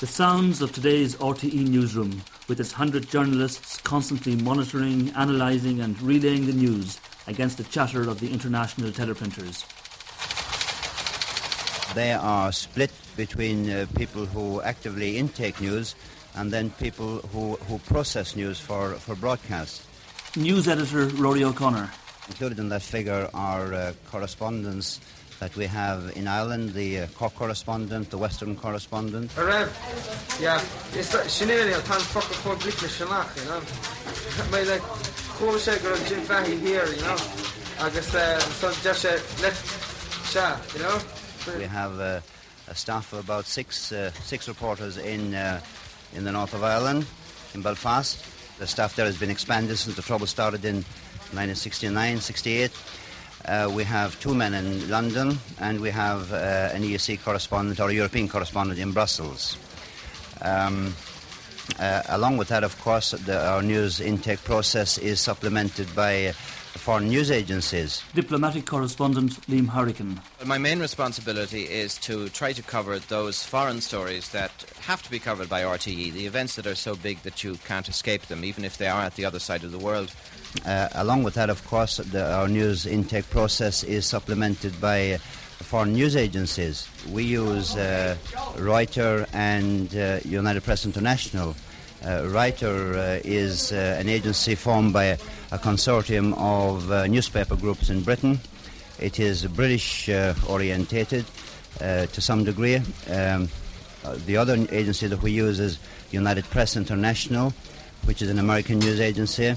The sounds of today's RTE newsroom, with its 100 journalists constantly monitoring, analysing, and relaying the news against the chatter of the international teleprinters. They are split between uh, people who actively intake news and then people who, who process news for, for broadcast. News editor Rory O'Connor. Included in that figure are uh, correspondents that we have in Ireland, the uh, Cork correspondent, the Western correspondent. Rev, yeah, it's like Sinead, I can't fuck a blick Shanach, you know. My like, cool shaker of Jim Fahy here, you know. I guess, uh, so just uh, let chat, you know. We have uh, a staff of about six, uh, six reporters in, uh, in the north of Ireland, in Belfast. The staff there has been expanded since the trouble started in 1969, 68. Uh, we have two men in London, and we have uh, an EEC correspondent or a European correspondent in Brussels. Um, uh, along with that, of course, the, our news intake process is supplemented by foreign news agencies. Diplomatic correspondent Liam Harrigan. My main responsibility is to try to cover those foreign stories that have to be covered by RTE, the events that are so big that you can't escape them, even if they are at the other side of the world. Uh, along with that, of course, the, our news intake process is supplemented by foreign news agencies. We use uh, Reuters and uh, United Press International. Uh, Reuters uh, is uh, an agency formed by a, a consortium of newspaper groups in Britain. It is British orientated to some degree. Um, the other agency that we use is United Press International, which is an American news agency.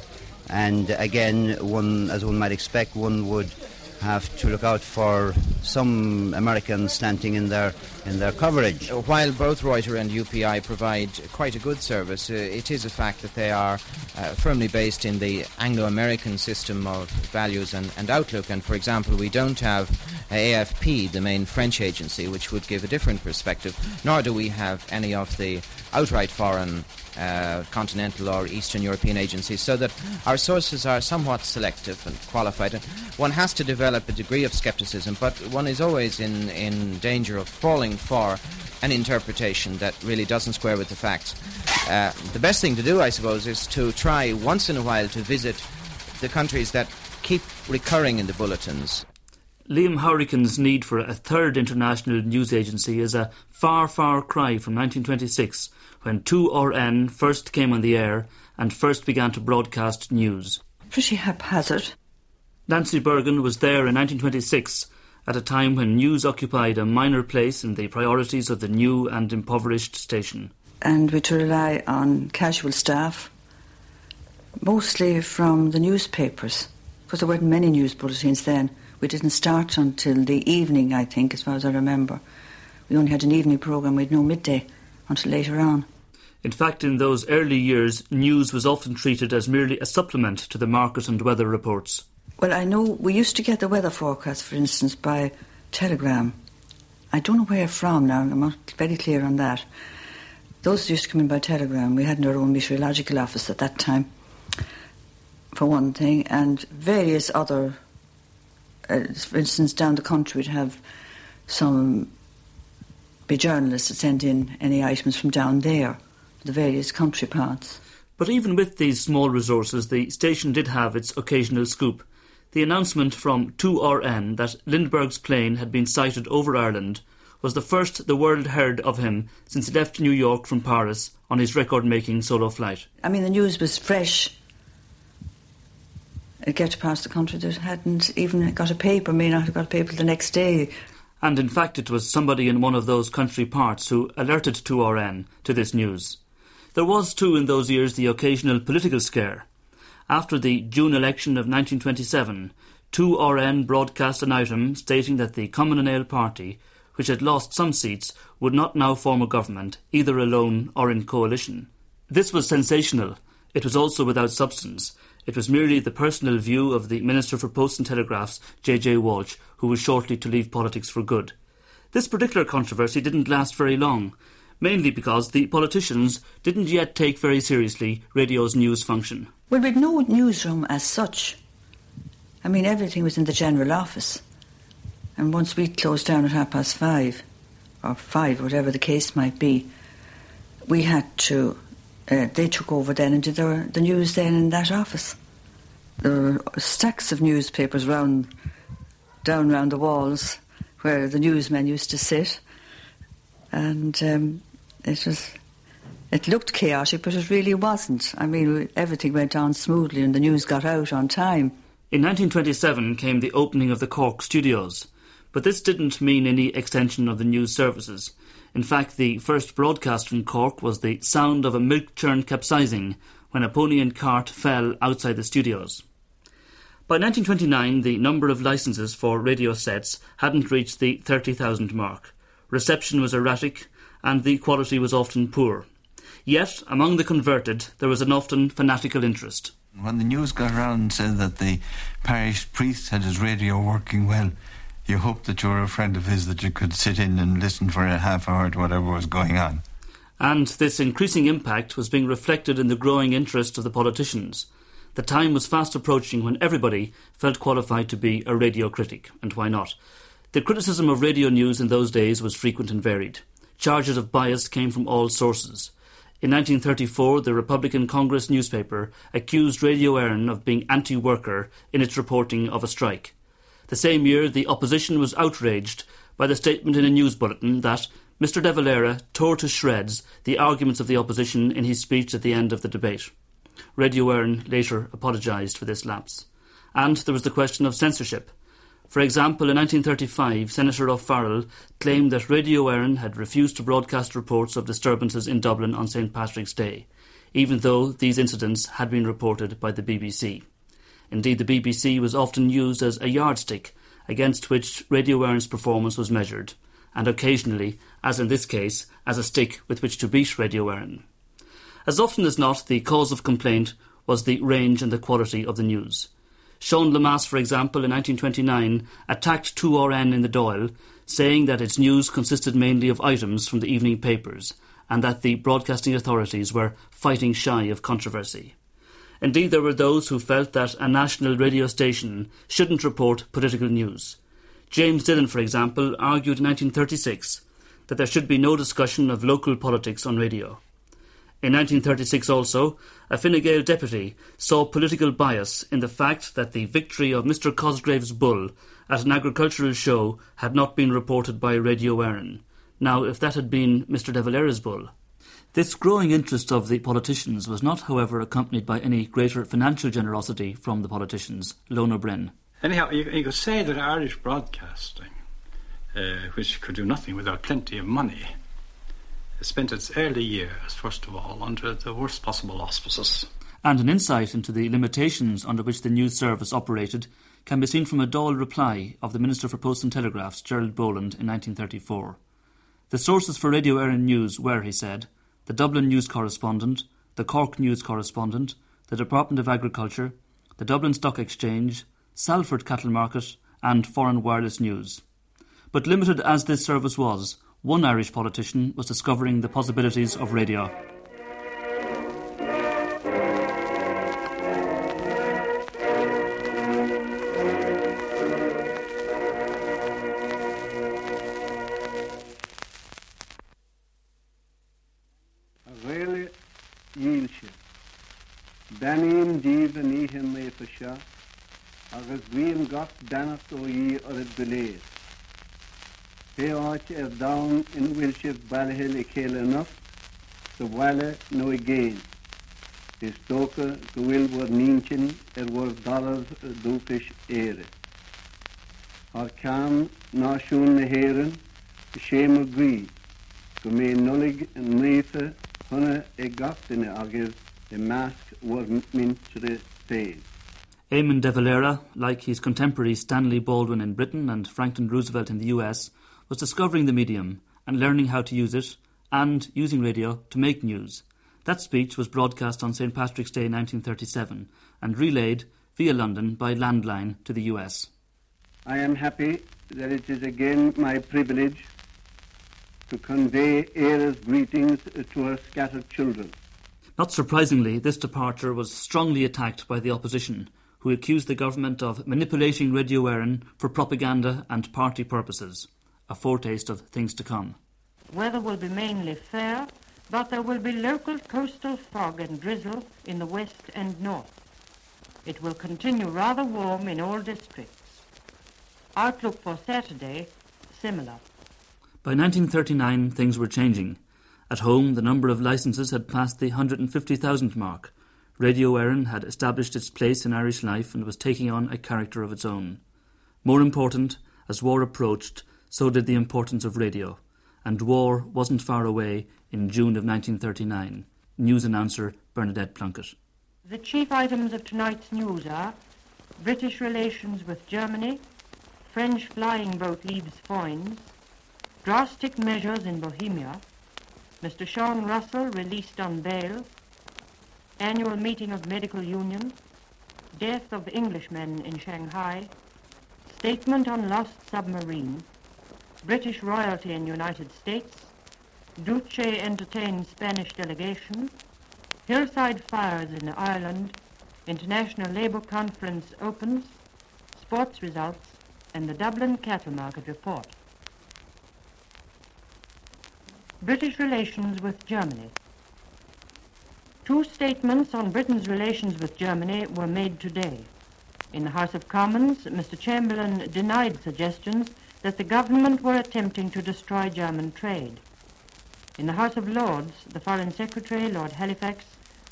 And again, one, as one might expect, one would have to look out for some Americans slanting in their in their coverage. While both Reuters and UPI provide quite a good service, uh, it is a fact that they are uh, firmly based in the Anglo-American system of values and, and outlook. And for example, we don't have AFP, the main French agency, which would give a different perspective. Nor do we have any of the outright foreign uh, continental or Eastern European agencies, so that our sources are somewhat selective and qualified. And one has to develop a degree of skepticism, but one is always in, in danger of falling for an interpretation that really doesn't square with the facts. Uh, the best thing to do, I suppose, is to try once in a while to visit the countries that keep recurring in the bulletins. Liam Harrigan's need for a third international news agency is a far, far cry from 1926 when 2RN first came on the air and first began to broadcast news. Pretty haphazard. Nancy Bergen was there in 1926 at a time when news occupied a minor place in the priorities of the new and impoverished station. And we had to rely on casual staff, mostly from the newspapers, because there weren't many news bulletins then. We didn't start until the evening, I think, as far as I remember. We only had an evening programme, we had no midday until later on. In fact, in those early years, news was often treated as merely a supplement to the market and weather reports. Well, I know we used to get the weather forecast, for instance, by telegram. I don't know where from now, I'm not very clear on that. Those used to come in by telegram. We had our own meteorological office at that time, for one thing, and various other. Uh, for instance, down the country, we'd have some be journalists that send in any items from down there the various country parts. But even with these small resources, the station did have its occasional scoop. The announcement from 2RN that Lindbergh's plane had been sighted over Ireland was the first the world heard of him since he left New York from Paris on his record making solo flight. I mean, the news was fresh. It get past the country that hadn't even got a paper, may not have got a paper the next day. And in fact, it was somebody in one of those country parts who alerted 2RN to this news. There was, too, in those years the occasional political scare. After the June election of 1927, 2RN broadcast an item stating that the Cumann Party, which had lost some seats, would not now form a government, either alone or in coalition. This was sensational. It was also without substance. It was merely the personal view of the Minister for Posts and Telegraphs, J. J. Walsh, who was shortly to leave politics for good. This particular controversy didn't last very long mainly because the politicians didn't yet take very seriously radio's news function. Well, we'd no newsroom as such. I mean, everything was in the general office. And once we closed down at half past five, or five, whatever the case might be, we had to, uh, they took over then and did the, the news then in that office. There were stacks of newspapers round, down round the walls where the newsmen used to sit. And um, it was, it looked chaotic, but it really wasn't. I mean, everything went on smoothly and the news got out on time. In 1927 came the opening of the Cork studios, but this didn't mean any extension of the news services. In fact, the first broadcast from Cork was the sound of a milk churn capsizing when a pony and cart fell outside the studios. By 1929, the number of licenses for radio sets hadn't reached the 30,000 mark. Reception was erratic, and the quality was often poor. Yet, among the converted, there was an often fanatical interest. When the news got around and said that the parish priest had his radio working well, you hoped that you were a friend of his that you could sit in and listen for a half hour to whatever was going on. And this increasing impact was being reflected in the growing interest of the politicians. The time was fast approaching when everybody felt qualified to be a radio critic, and why not? The criticism of radio news in those days was frequent and varied. Charges of bias came from all sources. In 1934, the Republican Congress newspaper accused Radio Éireann of being anti worker in its reporting of a strike. The same year, the opposition was outraged by the statement in a news bulletin that Mr. De Valera tore to shreds the arguments of the opposition in his speech at the end of the debate. Radio Éireann later apologised for this lapse. And there was the question of censorship. For example, in 1935, Senator O'Farrell claimed that Radio Éireann had refused to broadcast reports of disturbances in Dublin on St Patrick's Day, even though these incidents had been reported by the BBC. Indeed, the BBC was often used as a yardstick against which Radio Éireann's performance was measured, and occasionally, as in this case, as a stick with which to beat Radio Éireann. As often as not, the cause of complaint was the range and the quality of the news. Sean Lemass, for example, in 1929, attacked 2RN in the Dáil, saying that its news consisted mainly of items from the evening papers and that the broadcasting authorities were fighting shy of controversy. Indeed, there were those who felt that a national radio station shouldn't report political news. James Dillon, for example, argued in 1936 that there should be no discussion of local politics on radio. In 1936 also, a Fine Gael deputy saw political bias in the fact that the victory of Mr Cosgrave's bull at an agricultural show had not been reported by Radio Éireann. Now, if that had been Mr de Valera's bull. This growing interest of the politicians was not, however, accompanied by any greater financial generosity from the politicians. Lona Brin. Anyhow, you, you could say that Irish broadcasting, uh, which could do nothing without plenty of money, spent its early years, first of all, under the worst possible auspices. And an insight into the limitations under which the news service operated can be seen from a dull reply of the Minister for Posts and Telegraphs, Gerald Boland, in 1934. The sources for Radio Éireann News were, he said, the Dublin News Correspondent, the Cork News Correspondent, the Department of Agriculture, the Dublin Stock Exchange, Salford Cattle Market, and Foreign Wireless News. But limited as this service was, one Irish politician was discovering the possibilities of radio. Agus bhíon gach denach ó í ar a ggéin. Is tócha go bhfuil bhar nítin ar bhór dalah dúchas éire. Har cean náisiún na héan go sémar grí, go mé nulig an nuofa chuna ag gatainine agus i measc bhar mintre féin. Eamon de Valera, like his contemporary Stanley Baldwin in Britain and Franklin Roosevelt in the US, was discovering the medium and learning how to use it and using radio to make news. That speech was broadcast on St. Patrick's Day 1937 and relayed via London by landline to the US. I am happy that it is again my privilege to convey Éire's greetings to her scattered children. Not surprisingly, this departure was strongly attacked by the opposition, who accused the government of manipulating Radio Éireann for propaganda and party purposes, a foretaste of things to come. Weather will be mainly fair but there will be local coastal fog and drizzle in the west and north. It will continue rather warm in all districts. Outlook for Saturday, similar. By 1939, things were changing. At home, the number of licenses had passed the 150,000 mark. Radio Éireann had established its place in Irish life and was taking on a character of its own. More important, as war approached, so did the importance of radio, and war wasn't far away in June of 1939. News announcer Bernadette Plunkett. The chief items of tonight's news are British relations with Germany, French flying boat leaves Foynes, drastic measures in Bohemia, Mr. Sean Russell released on bail, annual meeting of medical union, death of Englishmen in Shanghai, statement on lost submarine, British royalty in United States, Duce entertains Spanish delegation, Hillside fires in Ireland, International Labour Conference opens, sports results, and the Dublin Cattle Market report. British relations with Germany. Two statements on Britain's relations with Germany were made today. In the House of Commons, Mr. Chamberlain denied suggestions that the government were attempting to destroy German trade. In the House of Lords, the Foreign Secretary, Lord Halifax,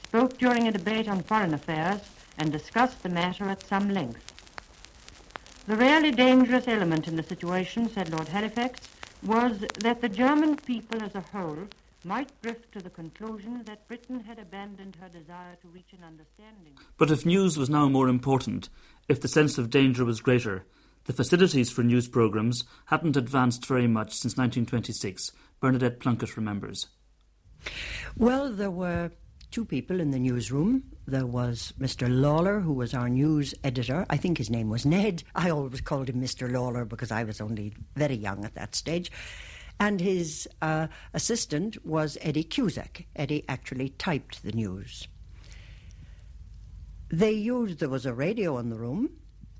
spoke during a debate on foreign affairs and discussed the matter at some length. The really dangerous element in the situation, said Lord Halifax, was that the German people as a whole might drift to the conclusion that Britain had abandoned her desire to reach an understanding. But if news was now more important, if the sense of danger was greater, the facilities for news programmes hadn't advanced very much since 1926, Bernadette Plunkett remembers. Well, there were two people in the newsroom. There was Mr. Lawler, who was our news editor. I think his name was Ned. I always called him Mr. Lawler because I was only very young at that stage. And his uh, assistant was Eddie Cusack. Eddie actually typed the news. They used, there was a radio in the room,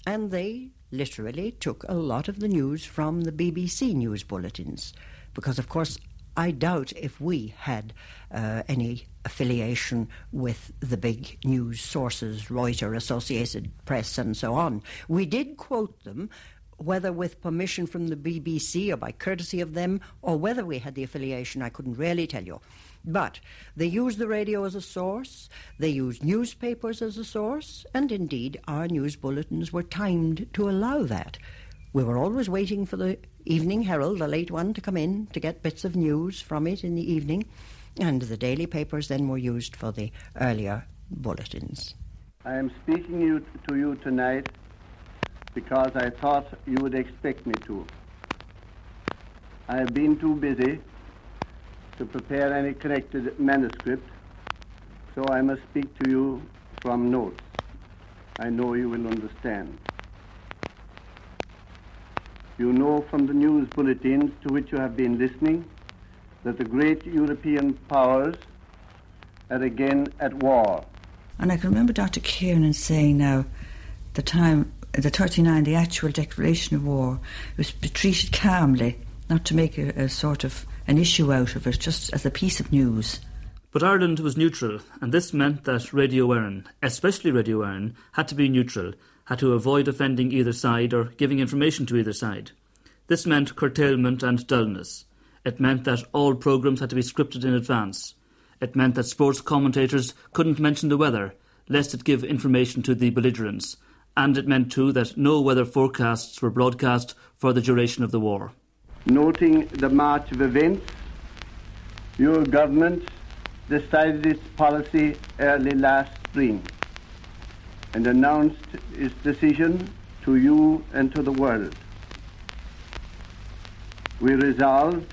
and they literally took a lot of the news from the BBC news bulletins. Because, of course, I doubt if we had uh, any affiliation with the big news sources, Reuters, Associated Press, and so on. We did quote them, whether with permission from the BBC or by courtesy of them, or whether we had the affiliation, I couldn't really tell you. But they used the radio as a source, they used newspapers as a source, and indeed our news bulletins were timed to allow that. We were always waiting for the Evening Herald, the late one, to come in to get bits of news from it in the evening, and the daily papers then were used for the earlier bulletins. I am speaking you, to you tonight because I thought you would expect me to. I have been too busy to prepare any connected manuscript, so I must speak to you from notes. I know you will understand. You know from the news bulletins to which you have been listening that the great European powers are again at war. And I can remember Dr. Kiernan saying now, the time, the 39, the actual declaration of war, was treated calmly, not to make a, a sort of an issue out of it, just as a piece of news. But Ireland was neutral, and this meant that Radio Éireann, especially Radio Éireann, had to be neutral, had to avoid offending either side or giving information to either side. This meant curtailment and dullness. It meant that all programmes had to be scripted in advance. It meant that sports commentators couldn't mention the weather, lest it give information to the belligerents. And it meant too that no weather forecasts were broadcast for the duration of the war. Noting the march of events, your government decided its policy early last spring and announced its decision to you and to the world. We resolved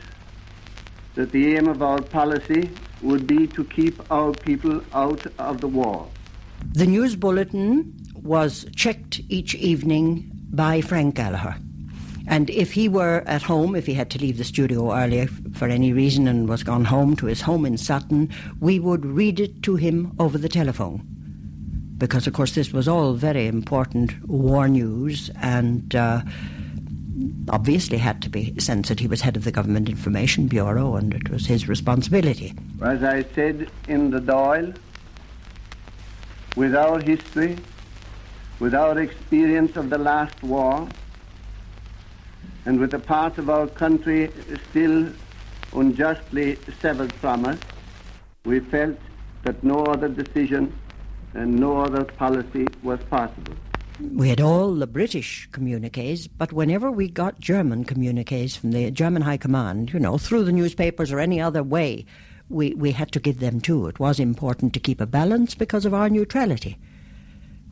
that the aim of our policy would be to keep our people out of the war. The news bulletin was checked each evening by Frank Gallagher. And if he were at home, if he had to leave the studio early for any reason and was gone home to his home in Sutton, we would read it to him over the telephone because, of course, this was all very important war news, and uh, obviously had to be censored. He was head of the Government Information Bureau and it was his responsibility. As I said in the Dáil, with our history, with our experience of the last war, and with the part of our country still unjustly severed from us, we felt that no other decision and no other policy was possible. We had all the British communiques, but whenever we got German communiques from the German High Command, you know, through the newspapers or any other way, we, we had to give them too. It was important to keep a balance because of our neutrality.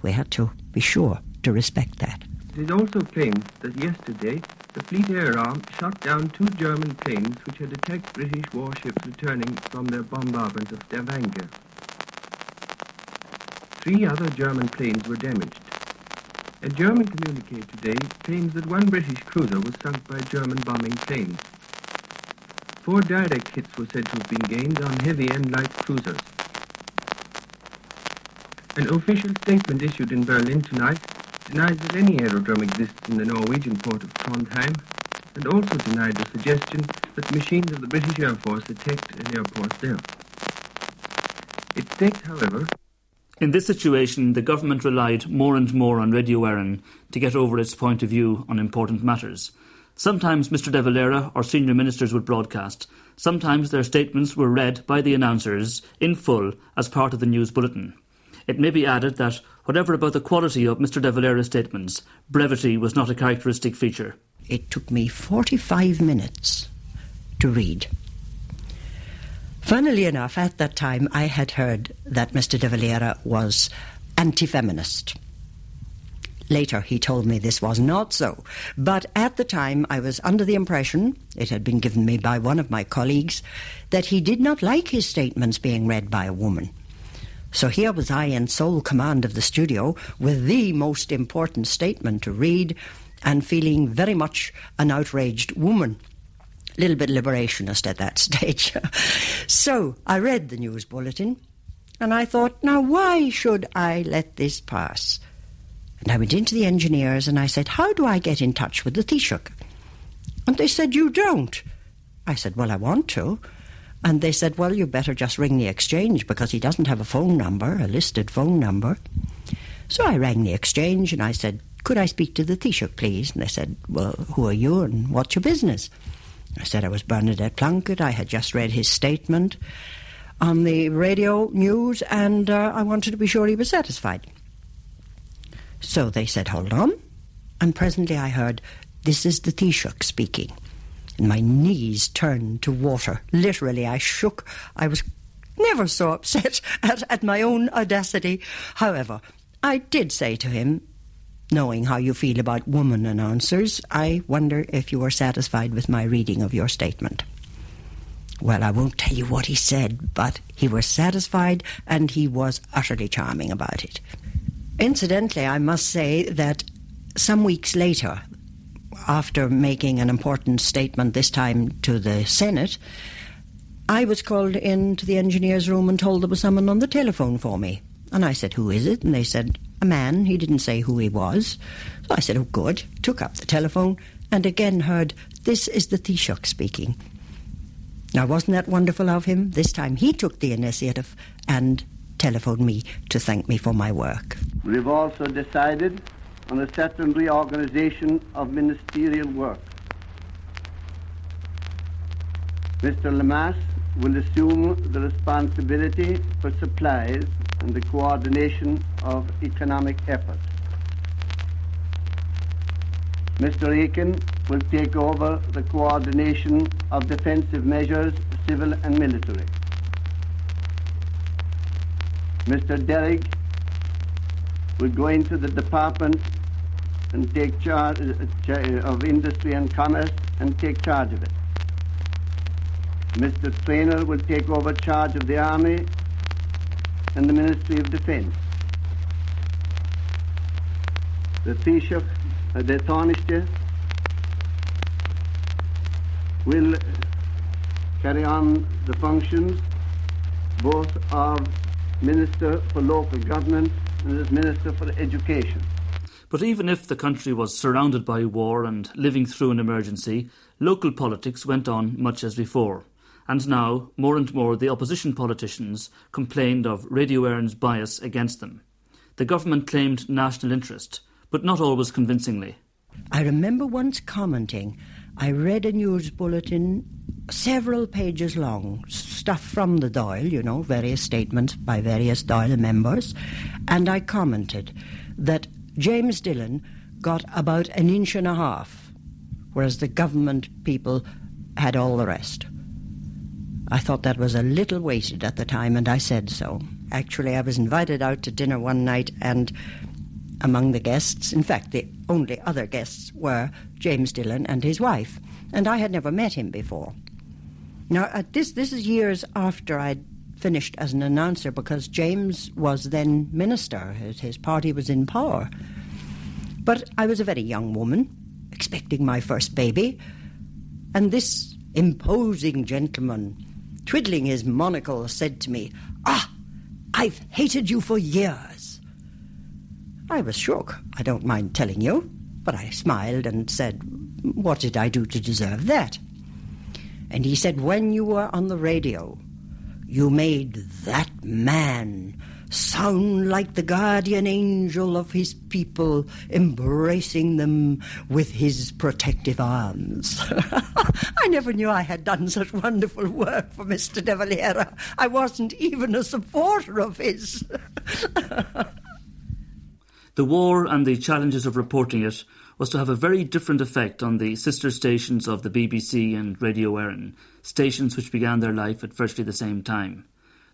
We had to be sure to respect that. It is also claimed that yesterday the Fleet Air Arm shot down two German planes which had attacked British warships returning from their bombardment of Stavanger. Three other German planes were damaged. A German communique today claims that one British cruiser was sunk by German bombing planes. Four direct hits were said to have been gained on heavy and light cruisers. An official statement issued in Berlin tonight denies that any aerodrome exists in the Norwegian port of Trondheim and also denied the suggestion that machines of the British Air Force attacked an airport there. It states, however, in this situation, the government relied more and more on Radio Éireann to get over its point of view on important matters. Sometimes Mr De Valera or senior ministers would broadcast. Sometimes their statements were read by the announcers in full as part of the news bulletin. It may be added that, whatever about the quality of Mr De Valera's statements, brevity was not a characteristic feature. It took me 45 minutes to read. Funnily enough, at that time, I had heard that Mr. de Valera was anti feminist. Later, he told me this was not so. But at the time, I was under the impression, it had been given me by one of my colleagues, that he did not like his statements being read by a woman. So here was I in sole command of the studio with the most important statement to read and feeling very much an outraged woman a little bit liberationist at that stage. so I read the news bulletin and I thought, now why should I let this pass? And I went into the engineers and I said, how do I get in touch with the Taoiseach? And they said, you don't. I said, well, I want to. And they said, well, you better just ring the exchange because he doesn't have a phone number, a listed phone number. So I rang the exchange and I said, could I speak to the Taoiseach, please? And they said, well, who are you and what's your business? I said I was Bernadette Plunkett. I had just read his statement on the radio news, and uh, I wanted to be sure he was satisfied. So they said, Hold on. And presently I heard, This is the Taoiseach speaking. And my knees turned to water. Literally, I shook. I was never so upset at, at my own audacity. However, I did say to him, knowing how you feel about woman announcers, I wonder if you are satisfied with my reading of your statement. Well, I won't tell you what he said, but he was satisfied and he was utterly charming about it. Incidentally, I must say that some weeks later, after making an important statement, this time to the Senate, I was called into the engineer's room and told there was someone on the telephone for me. And I said, Who is it? And they said, a man. He didn't say who he was. So I said, Oh, good. Took up the telephone and again heard, This is the Taoiseach speaking. Now, wasn't that wonderful of him? This time he took the initiative and telephoned me to thank me for my work. We've also decided on a certain reorganization of ministerial work. Mr. Lemass will assume the responsibility for supplies and the coordination of economic effort. Mr. Aiken will take over the coordination of defensive measures, civil and military. Mr. Derrig will go into the Department and take charge uh, of Industry and Commerce and take charge of it. Mr. Traynor will take over charge of the Army and the Ministry of Defense. The Taoiseach, uh, the Taoiseach will carry on the functions both of Minister for Local Government Minister for Education. But even if the country was surrounded by war and living through an emergency, local politics went on much as before. And now, more and more, the opposition politicians complained of Radio Éireann's bias against them. The government claimed national interest, but not always convincingly. I remember once commenting, I read a news bulletin several pages long, stuff from the Dáil, you know, various statements by various Dáil members, and I commented that James Dillon got about an inch and a half, whereas the government people had all the rest. I thought that was a little weighted at the time, and I said so. Actually, I was invited out to dinner one night, and among the guests, in fact, the only other guests were James Dillon and his wife, and I had never met him before. Now, at this, this is years after I'd finished as an announcer because James was then minister. His, his party was in power. But I was a very young woman, expecting my first baby, and this imposing gentleman, twiddling his monocle, said to me, Ah, I've hated you for years. I was shook, I don't mind telling you, but I smiled and said, What did I do to deserve that? And he said, When you were on the radio, you made that man sound like the guardian angel of his people, embracing them with his protective arms. I never knew I had done such wonderful work for Mr. De Valera. I wasn't even a supporter of his. the war and the challenges of reporting it was to have a very different effect on the sister stations of the BBC and Radio Éireann, stations which began their life at virtually the same time.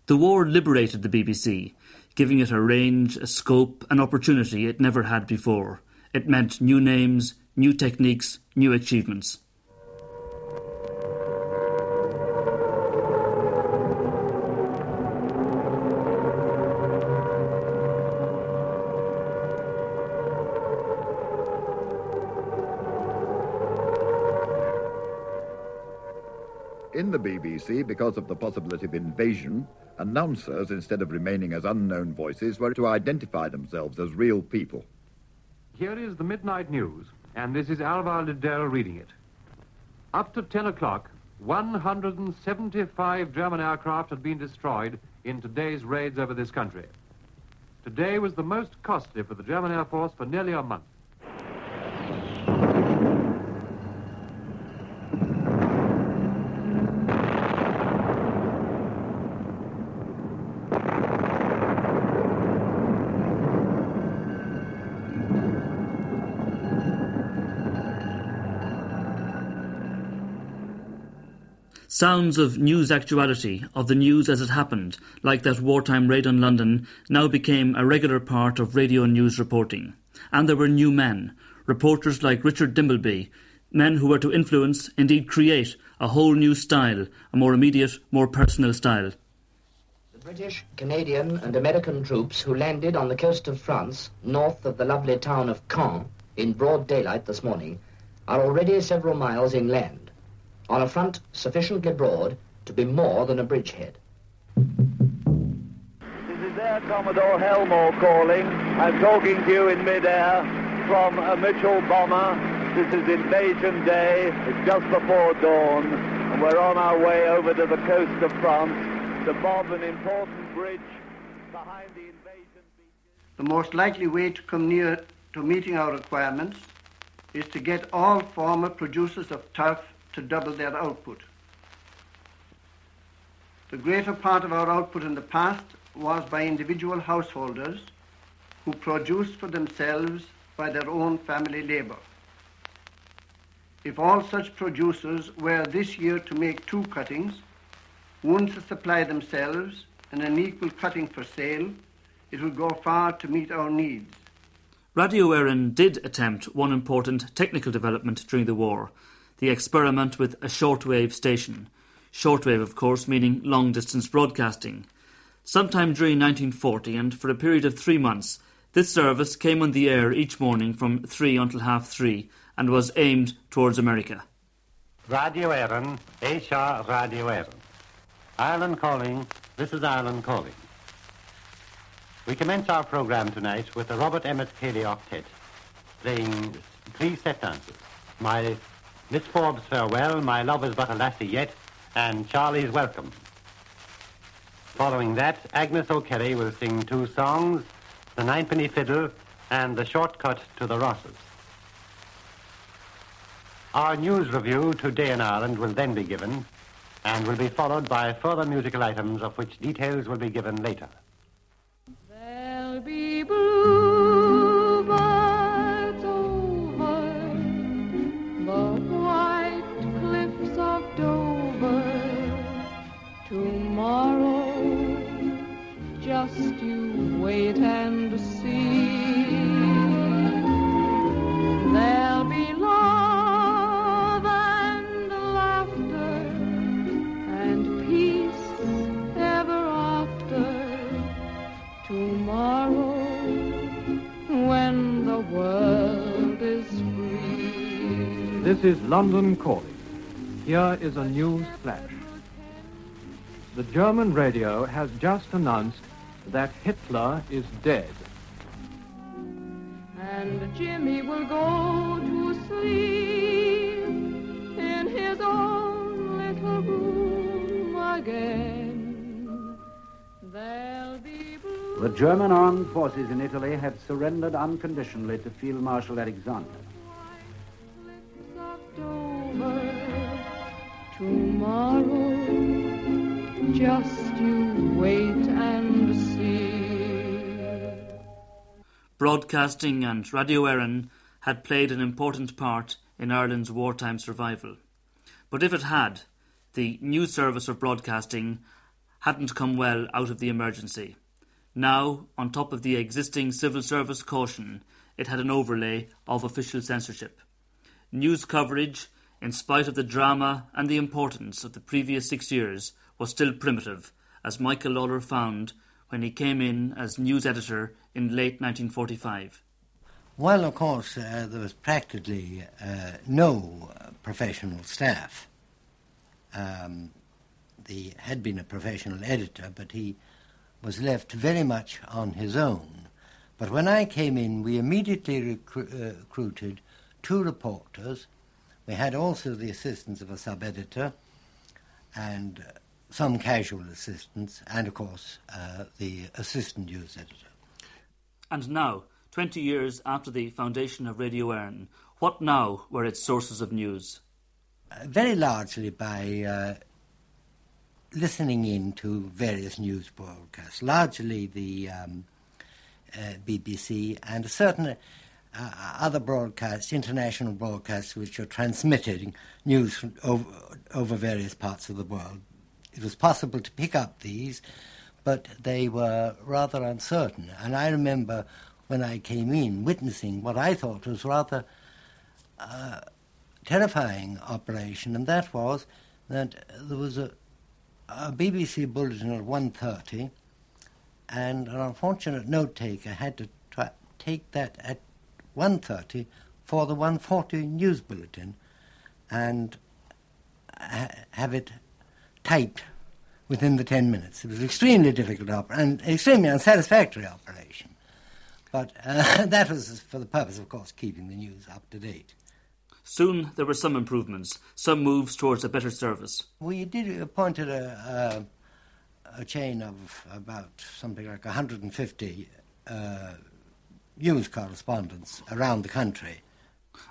The war liberated the BBC, giving it a range, a scope, an opportunity it never had before. It meant new names, new techniques, new achievements. The BBC, because of the possibility of invasion, announcers, instead of remaining as unknown voices, were to identify themselves as real people. Here is the midnight news, and this is Alvar Lidell reading it. Up to 10 o'clock, 175 German aircraft had been destroyed in today's raids over this country. Today was the most costly for the German Air Force for nearly a month. Sounds of news actuality, of the news as it happened, like that wartime raid on London, now became a regular part of radio news reporting. And there were new men, reporters like Richard Dimbleby, men who were to influence, indeed create, a whole new style, a more immediate, more personal style. The British, Canadian, and American troops who landed on the coast of France, north of the lovely town of Caen, in broad daylight this morning, are already several miles inland on a front sufficiently broad to be more than a bridgehead. This is Air Commodore Helmore calling. I'm talking to you in midair from a Mitchell bomber. This is Invasion Day. It's just before dawn, and we're on our way over to the coast of France to bomb an important bridge behind the invasion beaches. The most likely way to come near to meeting our requirements is to get all former producers of turf to double their output. The greater part of our output in the past was by individual householders who produced for themselves by their own family labour. If all such producers were this year to make two cuttings, one to supply themselves and an equal cutting for sale, it would go far to meet our needs. Radio Éireann did attempt one important technical development during the war, the experiment with a shortwave station. Shortwave, of course, meaning long distance broadcasting. Sometime during 1940, and for a period of three months, this service came on the air each morning from 3 until half 3 and was aimed towards America. Radio Éireann, Asia Radio Éireann. Ireland calling, this is Ireland calling. We commence our program tonight with the Robert Emmet Céilí Octet playing three set dances. My Miss Forbes' Farewell, My Love is But a Lassie Yet, and Charlie's Welcome. Following that, Agnes O'Kelly will sing two songs, The Ninepenny Fiddle and The Shortcut to the Rosses. Our news review Today in Ireland will then be given and will be followed by further musical items of which details will be given later. There'll be bluebirds Just you wait and see. There'll be love and laughter and peace ever after tomorrow when the world is free. This is London calling. Here is a news flash. The German radio has just announced that Hitler is dead. And Jimmy will go to sleep in his own little room again. There'll be The German armed forces in Italy have surrendered unconditionally to Field Marshal Alexander. Tomorrow. Just you wait Broadcasting and Radio Éireann had played an important part in Ireland's wartime survival. But if it had, the news service of broadcasting hadn't come well out of the emergency. Now, on top of the existing civil service caution, it had an overlay of official censorship. News coverage, in spite of the drama and the importance of the previous six years, was still primitive, as Michael Lawler found when he came in as news editor in late 1945. Well, of course, uh, there was practically uh, no uh, professional staff. Um, had been a professional editor, but he was left very much on his own. But when I came in, we immediately recru- uh, recruited two reporters. We had also the assistance of a sub editor and some casual assistants, and of course uh, the assistant news editor. And now, 20 years after the foundation of Radio Éireann, what now were its sources of news? Uh, very largely by uh, listening in to various news broadcasts, largely the um, uh, BBC and certain uh, other broadcasts, international broadcasts, which are transmitting news over, over various parts of the world. It was possible to pick up these, but they were rather uncertain. And I remember when I came in witnessing what I thought was rather uh, terrifying operation, and that was that there was a, a BBC bulletin at 1.30, and an unfortunate note taker had to take that at 1.30 for the 1.40 news bulletin and ha- have it typed within the 10 minutes. It was an extremely difficult op- and extremely unsatisfactory operation. But uh, that was for the purpose, of course, keeping the news up to date. Soon there were some improvements, some moves towards a better service. We did appointed a, a, a chain of about something like 150 uh, news correspondents around the country.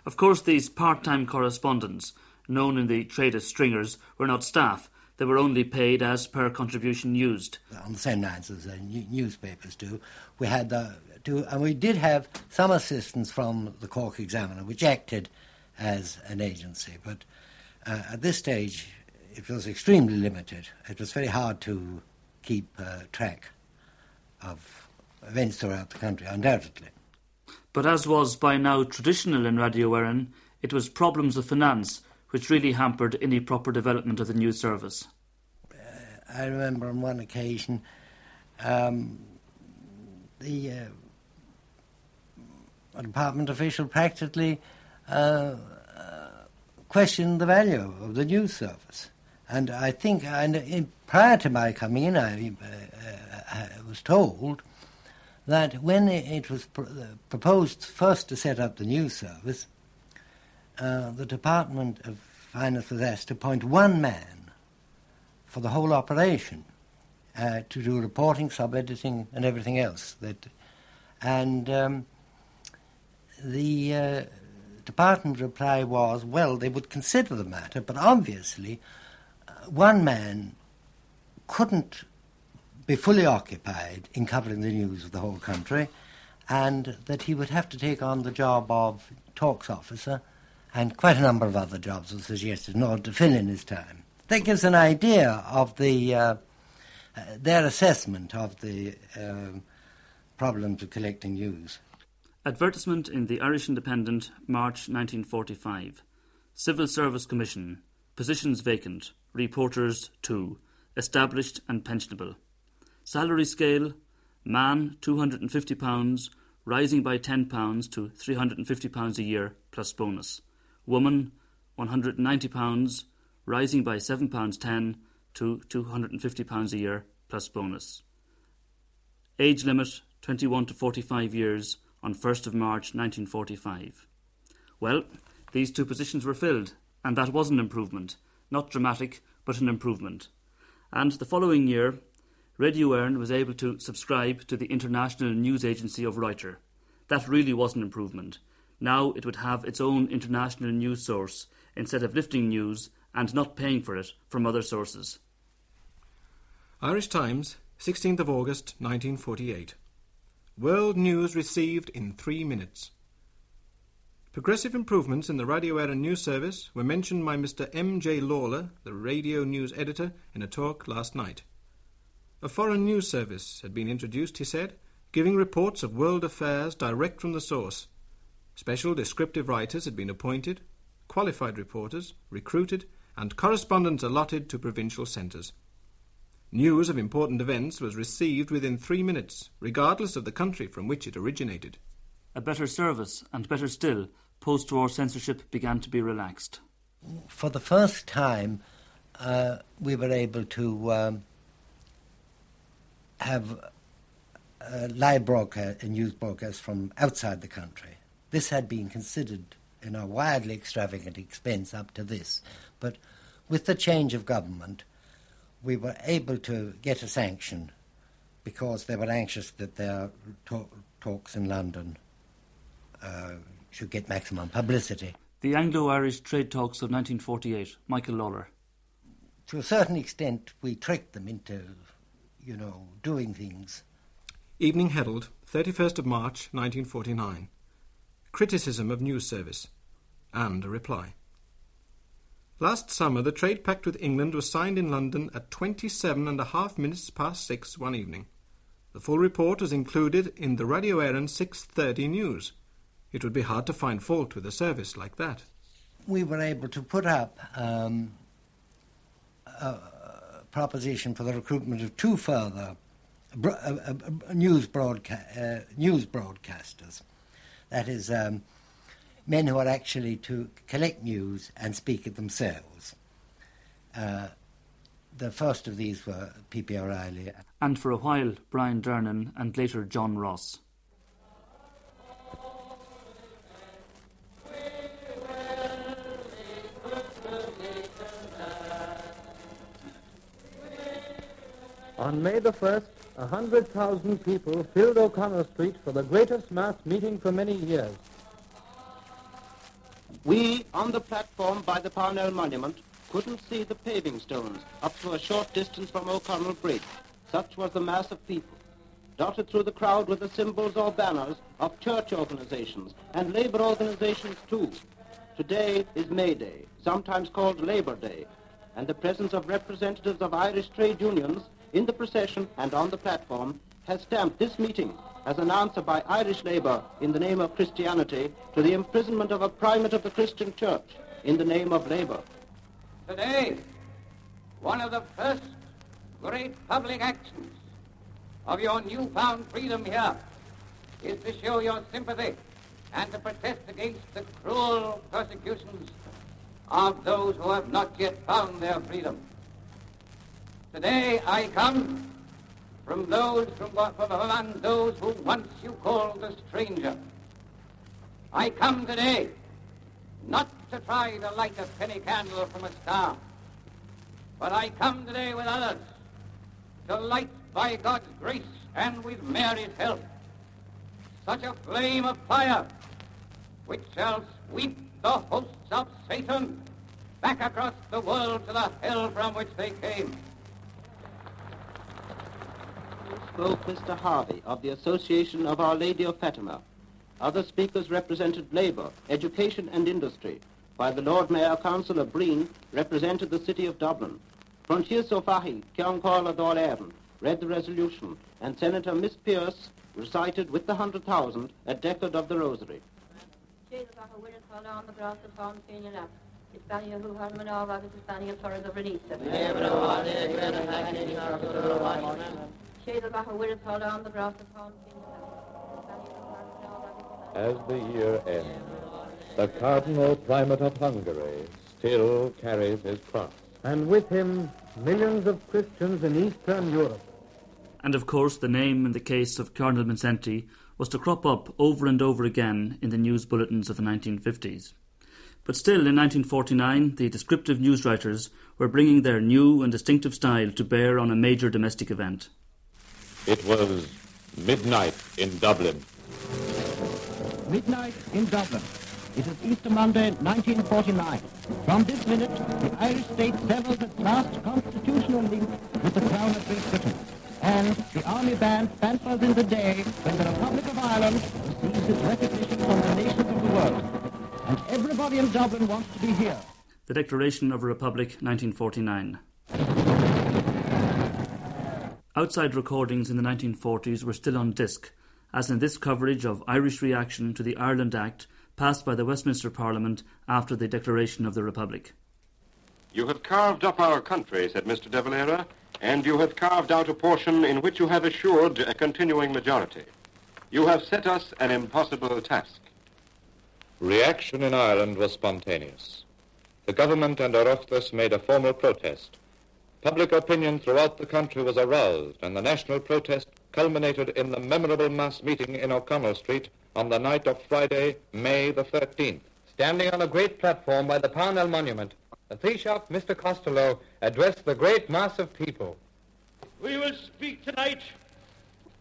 Of course, these part time correspondents, known in the trade as stringers, were not staff. They were only paid as per contribution used. On the same lines as the newspapers do. We had the, to, and we did have some assistance from the Cork Examiner, which acted as an agency. But uh, at this stage, it was extremely limited. It was very hard to keep uh, track of events throughout the country, undoubtedly. But as was by now traditional in Radio Éireann, it was problems of finance which really hampered any proper development of the new service. Uh, I remember on one occasion um, the uh, department official practically uh, questioned the value of the news service. And I think, and in, prior to my coming in, I uh, was told that when it was pr- uh, proposed first to set up the news service, uh, the Department of Finance was asked to appoint one man for the whole operation uh, to do reporting, sub-editing, and everything else. That, and um, the uh, department reply was, well, they would consider the matter, but obviously uh, one man couldn't be fully occupied in covering the news of the whole country, and that he would have to take on the job of talks officer, and quite a number of other jobs were suggested in order to fill in his time. That gives an idea of the uh, uh, their assessment of the um, problems of collecting news. Advertisement in the Irish Independent, March 1945. Civil Service Commission. Positions vacant. Reporters 2. Established and pensionable. Salary scale man £250, rising by £10 to £350 a year plus bonus. Woman £190, rising by £7.10 to £250 a year plus bonus. Age limit 21 to 45 years on 1st of March 1945. Well, these two positions were filled, and that was an improvement. Not dramatic, but an improvement. And the following year, Radio Éireann was able to subscribe to the International News Agency of Reuters. That really was an improvement. Now it would have its own international news source instead of lifting news and not paying for it from other sources. Irish Times, 16th of August 1948. World news received in three minutes. Progressive improvements in the Radio Éireann news service were mentioned by Mr. M. J. Lawler, the radio news editor, in a talk last night. A foreign news service had been introduced, he said, giving reports of world affairs direct from the source. Special descriptive writers had been appointed, qualified reporters recruited, and correspondents allotted to provincial centres. News of important events was received within three minutes, regardless of the country from which it originated. A better service, and better still, post war censorship began to be relaxed. For the first time, uh, we were able to um, have uh, live broadcast, news broadcasts from outside the country. This had been considered in a wildly extravagant expense up to this, but with the change of government, we were able to get a sanction because they were anxious that their talk, talks in London uh, should get maximum publicity. The Anglo Irish trade talks of 1948, Michael Lawler. To a certain extent, we tricked them into, you know, doing things. Evening Herald, 31st of March 1949. Criticism of news service. And a reply. Last summer, the trade pact with England was signed in London at twenty-seven and a half minutes past six one evening. The full report was included in the Radio Éireann 6.30 news. It would be hard to find fault with a service like that. We were able to put up um, a proposition for the recruitment of two further bro- uh, uh, news, broadca- uh, news broadcasters. That is, um, men who are actually to collect news and speak it themselves. Uh, the first of these were P.P. O'Reilly. And for a while, Brian Dernan and later John Ross. On May the 1st, 100,000 people filled O'Connell Street for the greatest mass meeting for many years. We, on the platform by the Parnell Monument, couldn't see the paving stones up to a short distance from O'Connell Bridge. Such was the mass of people. Dotted through the crowd were the symbols or banners of church organizations and labor organizations too. Today is May Day, sometimes called Labor Day, and the presence of representatives of Irish trade unions in the procession and on the platform has stamped this meeting as an answer by Irish Labour in the name of Christianity to the imprisonment of a primate of the Christian Church in the name of Labour. Today, one of the first great public actions of your newfound freedom here is to show your sympathy and to protest against the cruel persecutions of those who have not yet found their freedom. Today I come from those from, from among those who once you called a stranger. I come today not to try to light a penny candle from a star, but I come today with others to light by God's grace and with Mary's help such a flame of fire which shall sweep the hosts of Satan back across the world to the hell from which they came. Spoke Mr. Harvey of the Association of Our Lady of Fatima. Other speakers represented labour, education and industry, while the Lord Mayor Councillor Breen represented the city of Dublin. Frontier Sofahi, Kiankola Dorern, read the resolution, and Senator Miss Pierce recited with the hundred thousand a decade of the Rosary. As the year ends, the Cardinal Primate of Hungary still carries his cross. And with him, millions of Christians in Eastern Europe. And of course, the name in the case of Cardinal Mindszenty was to crop up over and over again in the news bulletins of the 1950s. But still, in 1949, the descriptive newswriters were bringing their new and distinctive style to bear on a major domestic event. It was midnight in Dublin. Midnight in Dublin. It is Easter Monday, 1949. From this minute, the Irish state severs its last constitutional link with the Crown of Great Britain. And the army band fanfars in the day when the Republic of Ireland receives its recognition from the nations of the world. And everybody in Dublin wants to be here. The Declaration of a Republic, 1949. Outside recordings in the 1940s were still on disc, as in this coverage of Irish reaction to the Ireland Act passed by the Westminster Parliament after the Declaration of the Republic. You have carved up our country, said Mr. De Valera, and you have carved out a portion in which you have assured a continuing majority. You have set us an impossible task. Reaction in Ireland was spontaneous. The government and Oireachtas made a formal protest. Public opinion throughout the country was aroused, and the national protest culminated in the memorable mass meeting in O'Connell Street on the night of Friday, May the 13th. Standing on a great platform by the Parnell Monument, the Taoiseach, Mr. Costello, addressed the great mass of people. We will speak tonight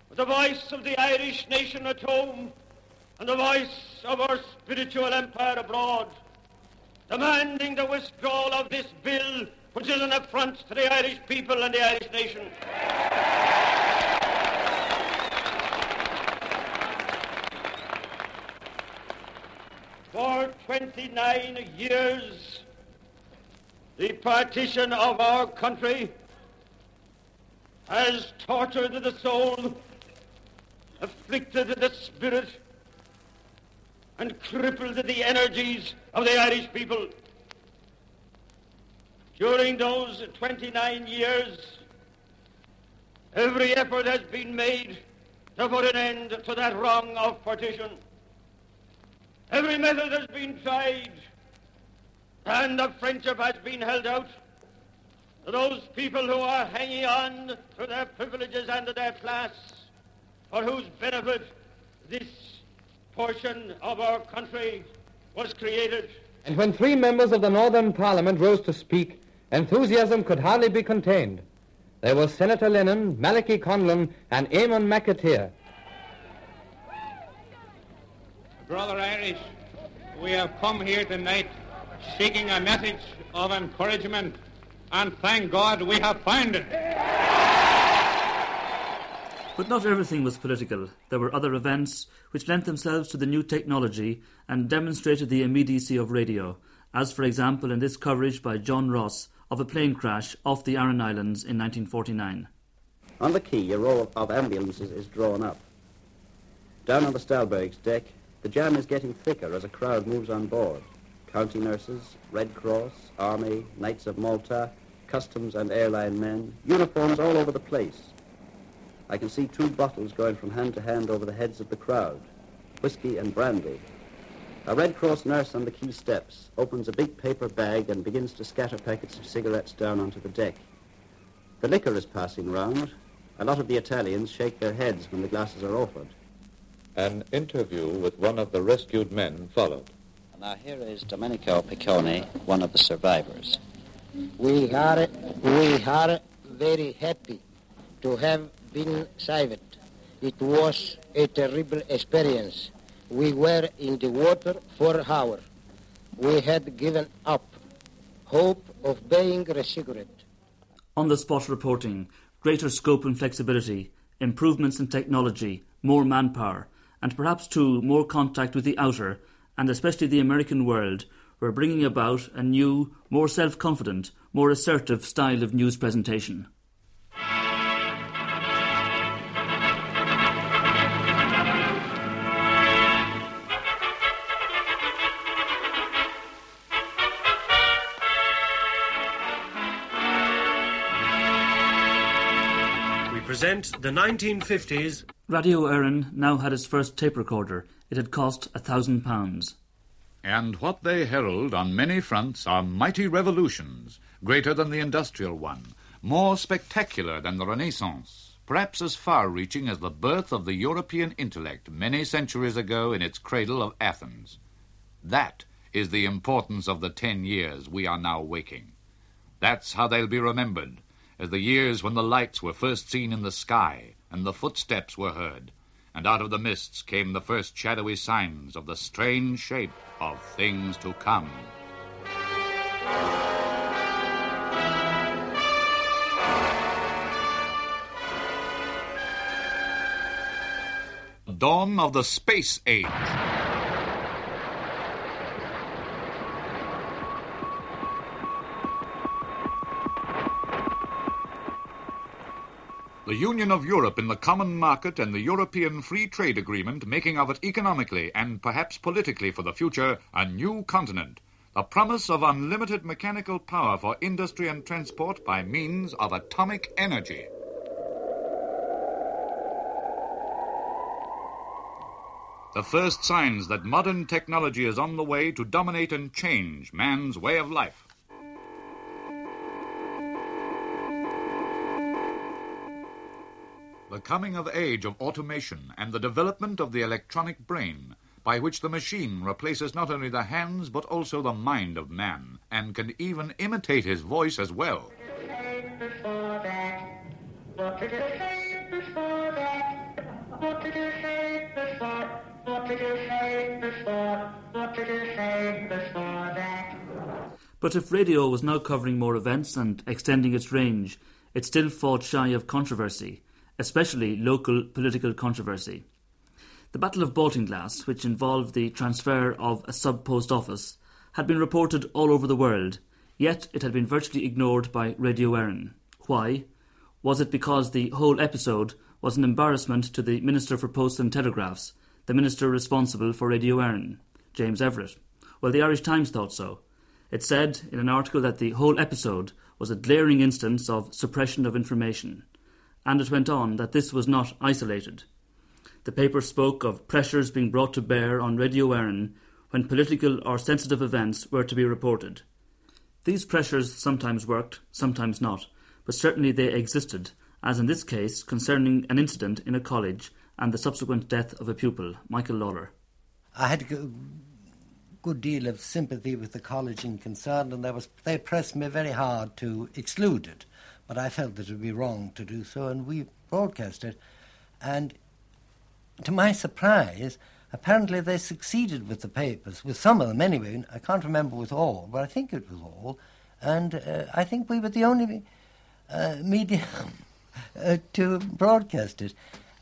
with the voice of the Irish nation at home and the voice of our spiritual empire abroad, demanding the withdrawal of this bill which is an affront to the Irish people and the Irish nation. For 29 years, the partition of our country has tortured the soul, afflicted the spirit, and crippled the energies of the Irish people. During those 29 years, every effort has been made to put an end to that wrong of partition. Every method has been tried, and the friendship has been held out to those people who are hanging on to their privileges and to their class, for whose benefit this portion of our country was created. And when three members of the Northern Parliament rose to speak, enthusiasm could hardly be contained. There were Senator Lennon, Malachy Conlon, and Eamon McAteer. Brother Irish, we have come here tonight seeking a message of encouragement, and thank God we have found it. But not everything was political. There were other events which lent themselves to the new technology and demonstrated the immediacy of radio, as for example in this coverage by John Ross of a plane crash off the Aran Islands in 1949. On the quay, a row of ambulances is drawn up. Down on the Stalberg's deck, the jam is getting thicker as a crowd moves on board. County nurses, Red Cross, Army, Knights of Malta, customs and airline men, uniforms all over the place. I can see two bottles going from hand to hand over the heads of the crowd, whiskey and brandy. A Red Cross nurse on the quay steps opens a big paper bag and begins to scatter packets of cigarettes down onto the deck. The liquor is passing round. A lot of the Italians shake their heads when the glasses are offered. An interview with one of the rescued men followed. Now here is Domenico Piccone, one of the survivors. We are, we are very happy to have been saved. It was a terrible experience. We were in the water for hours. We had given up hope of being rescued. On the spot reporting, greater scope and flexibility, improvements in technology, more manpower, and perhaps too more contact with the outer, and especially the American world, were bringing about a new, more self confident, more assertive style of news presentation. Present the 1950s. Radio Éireann now had its first tape recorder. It had cost a thousand pounds. And what they herald on many fronts are mighty revolutions, greater than the industrial one, more spectacular than the Renaissance, perhaps as far reaching as the birth of the European intellect many centuries ago in its cradle of Athens. That is the importance of the ten years we are now waking. That's how they'll be remembered, as the years when the lights were first seen in the sky and the footsteps were heard, and out of the mists came the first shadowy signs of the strange shape of things to come. Dawn of the Space Age. The union of Europe in the common market and the European Free Trade Agreement making of it economically and perhaps politically for the future a new continent. The promise of unlimited mechanical power for industry and transport by means of atomic energy. The first signs that modern technology is on the way to dominate and change man's way of life. The coming of age of automation and the development of the electronic brain, by which the machine replaces not only the hands but also the mind of man, and can even imitate his voice as well. But if radio was now covering more events and extending its range, it still fought shy of controversy, especially local political controversy. The Battle of Baltinglass, which involved the transfer of a sub post office, had been reported all over the world, yet it had been virtually ignored by Radio Éireann. Why? Was it because the whole episode was an embarrassment to the Minister for Posts and Telegraphs, the minister responsible for Radio Éireann, James Everett? Well, the Irish Times thought so. It said in an article that the whole episode was a glaring instance of suppression of information, and it went on that this was not isolated. The paper spoke of pressures being brought to bear on Radio Éireann when political or sensitive events were to be reported. These pressures sometimes worked, sometimes not, but certainly they existed, as in this case concerning an incident in a college and the subsequent death of a pupil, Michael Lawler. I had a good deal of sympathy with the college in concern, and was, they pressed me very hard to exclude it. But I felt that it would be wrong to do so, and we broadcast it. And to my surprise, apparently they succeeded with the papers, with some of them anyway. I can't remember with all, but I think it was all. And uh, I think we were the only uh, media uh, to broadcast it.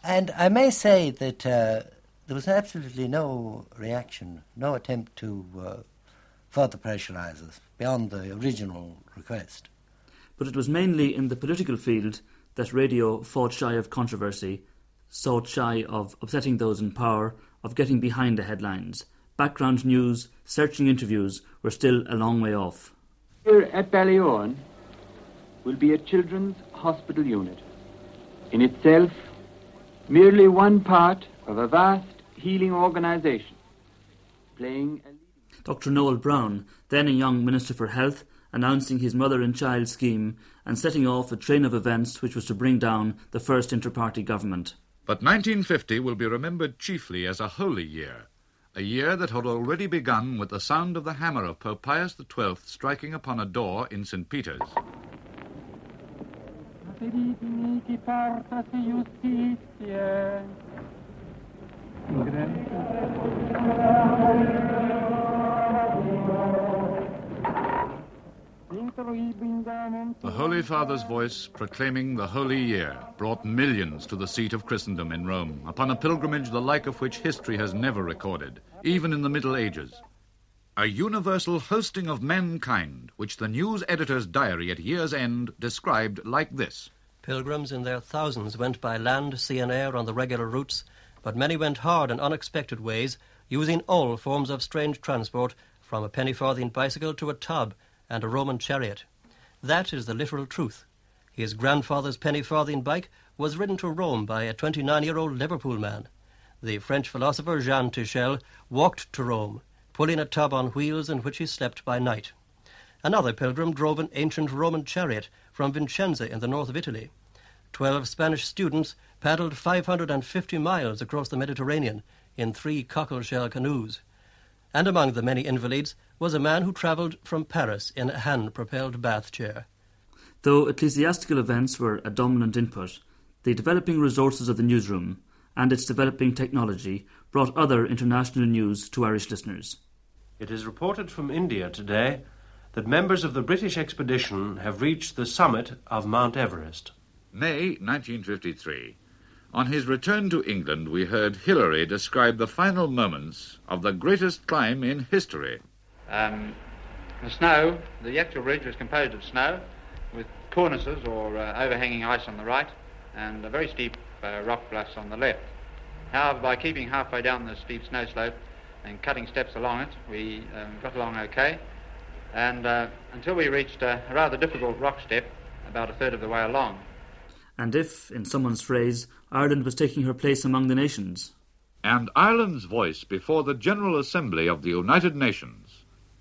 And I may say that uh, there was absolutely no reaction, no attempt to uh, further pressurize us beyond the original request. But it was mainly in the political field that radio fought shy of controversy, sought shy of upsetting those in power, of getting behind the headlines. Background news, searching interviews were still a long way off. Here at Ballyowen will be a children's hospital unit. In itself, merely one part of a vast healing organization, playing a Dr. Noel Browne, then a young Minister for Health announcing his mother and child scheme and setting off a train of events which was to bring down the first inter-party government. But 1950 will be remembered chiefly as a holy year, a year that had already begun with the sound of the hammer of Pope Pius XII striking upon a door in St. Peter's. The Holy Father's voice proclaiming the Holy Year brought millions to the seat of Christendom in Rome upon a pilgrimage the like of which history has never recorded, even in the Middle Ages. A universal hosting of mankind, which the news editor's diary at year's end described like this. Pilgrims in their thousands went by land, sea, and air on the regular routes, but many went hard and unexpected ways, using all forms of strange transport, from a penny farthing bicycle to a tub and a Roman chariot. That is the literal truth. His grandfather's penny farthing bike was ridden to Rome by a 29 year old Liverpool man. The French philosopher Jean Tichel walked to Rome, pulling a tub on wheels in which he slept by night. Another pilgrim drove an ancient Roman chariot from Vincenza in the north of Italy. Twelve Spanish students paddled 550 miles across the Mediterranean in three cockleshell canoes. And among the many invalids was a man who travelled from Paris in a hand propelled bath chair. Though ecclesiastical events were a dominant input, the developing resources of the newsroom and its developing technology brought other international news to Irish listeners. It is reported from India today that members of the British expedition have reached the summit of Mount Everest. May 1953. On his return to England, we heard Hillary describe the final moments of the greatest climb in history. Um, the snow, the actual ridge was composed of snow with cornices or uh, overhanging ice on the right and a very steep uh, rock bluffs on the left. However, by keeping halfway down the steep snow slope and cutting steps along it, we um, got along okay. And uh, until we reached a rather difficult rock step about a third of the way along. And if, in someone's phrase, Ireland was taking her place among the nations. And Ireland's voice before the General Assembly of the United Nations,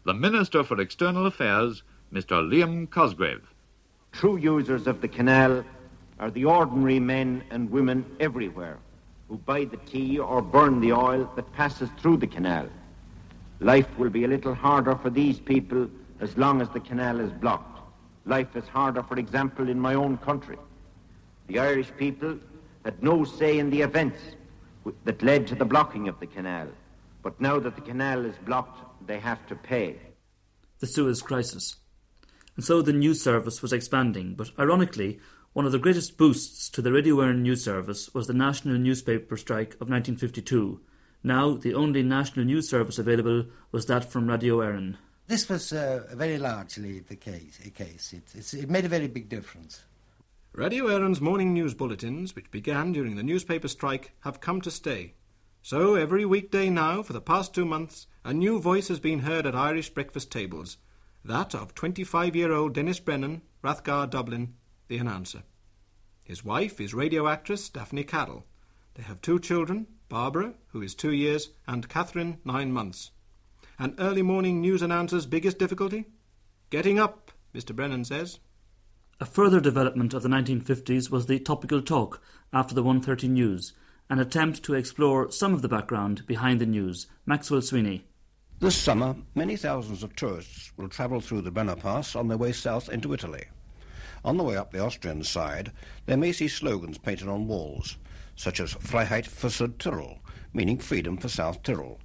the Minister for External Affairs, Mr. Liam Cosgrave. True users of the canal are the ordinary men and women everywhere who buy the tea or burn the oil that passes through the canal. Life will be a little harder for these people as long as the canal is blocked. Life is harder, for example, in my own country. The Irish people had no say in the events that led to the blocking of the canal. But now that the canal is blocked, they have to pay. The Suez Crisis. And so the news service was expanding, but ironically, one of the greatest boosts to the Radio Éireann news service was the national newspaper strike of 1952. Now, the only national news service available was that from Radio Éireann. This was uh, very largely the case. A case. It, it made a very big difference. Radio Éireann's morning news bulletins, which began during the newspaper strike, have come to stay. So every weekday now, for the past two months, a new voice has been heard at Irish breakfast tables. That of 25-year-old Denis Brennan, Rathgar, Dublin, the announcer. His wife is radio actress Daphne Caddle. They have two children, Barbara, who is two years, and Catherine, nine months. An early morning news announcer's biggest difficulty? Getting up, Mr. Brennan says. A further development of the 1950s was the topical talk after the 1.30 news, an attempt to explore some of the background behind the news. Maxwell Sweeney. This summer, many thousands of tourists will travel through the Brenner Pass on their way south into Italy. On the way up the Austrian side, they may see slogans painted on walls, such as Freiheit für Südtirol, meaning freedom for South Tyrol,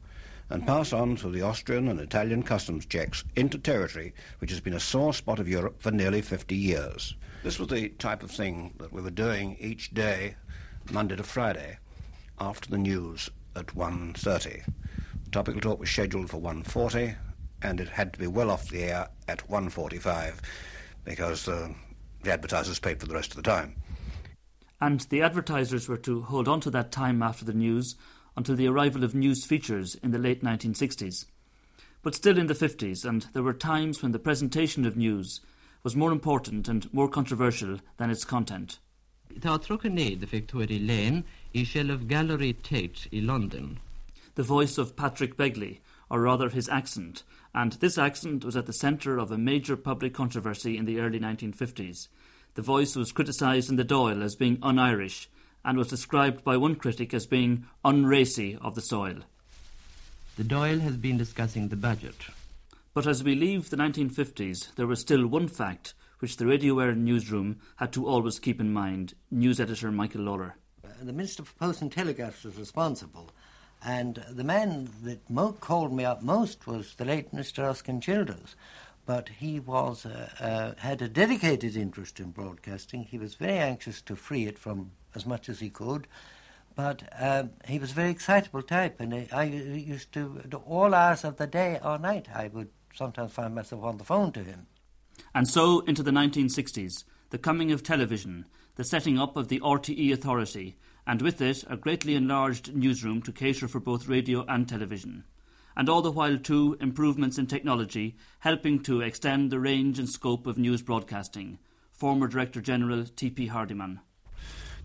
and pass on through the Austrian and Italian customs checks into territory which has been a sore spot of Europe for nearly 50 years. This was the type of thing that we were doing each day, Monday to Friday, after the news at 1.30. The topical talk was scheduled for 1.40, and it had to be well off the air at 1.45 because uh, the advertisers paid for the rest of the time. And the advertisers were to hold on to that time after the news until the arrival of news features in the late 1960s. But still in the 50s, and there were times when the presentation of news was more important and more controversial than its content. Tá trochanéad de Victoria Lane i Shelf Gallery Tate i London. The voice of Patrick Begley, or rather his accent, and this accent was at the centre of a major public controversy in the early 1950s. The voice was criticised in the Dáil as being un Irish, and was described by one critic as being unracy of the soil. The Dáil has been discussing the budget. But as we leave the 1950s, there was still one fact which the Radio Éireann newsroom had to always keep in mind, news editor Michael Lawler. The Minister for Post and Telegraphs was responsible, and the man that mo- called me up most was the late Mr. Erskine Childers. But he was uh, uh, had a dedicated interest in broadcasting. He was very anxious to free it from as much as he could. But um, he was a very excitable type, and I, used to, all hours of the day or night, I would sometimes find myself on the phone to him. And so into the 1960s, the coming of television, the setting up of the RTE Authority, and with it a greatly enlarged newsroom to cater for both radio and television. And all the while, too, improvements in technology helping to extend the range and scope of news broadcasting. Former Director General T.P. Hardiman.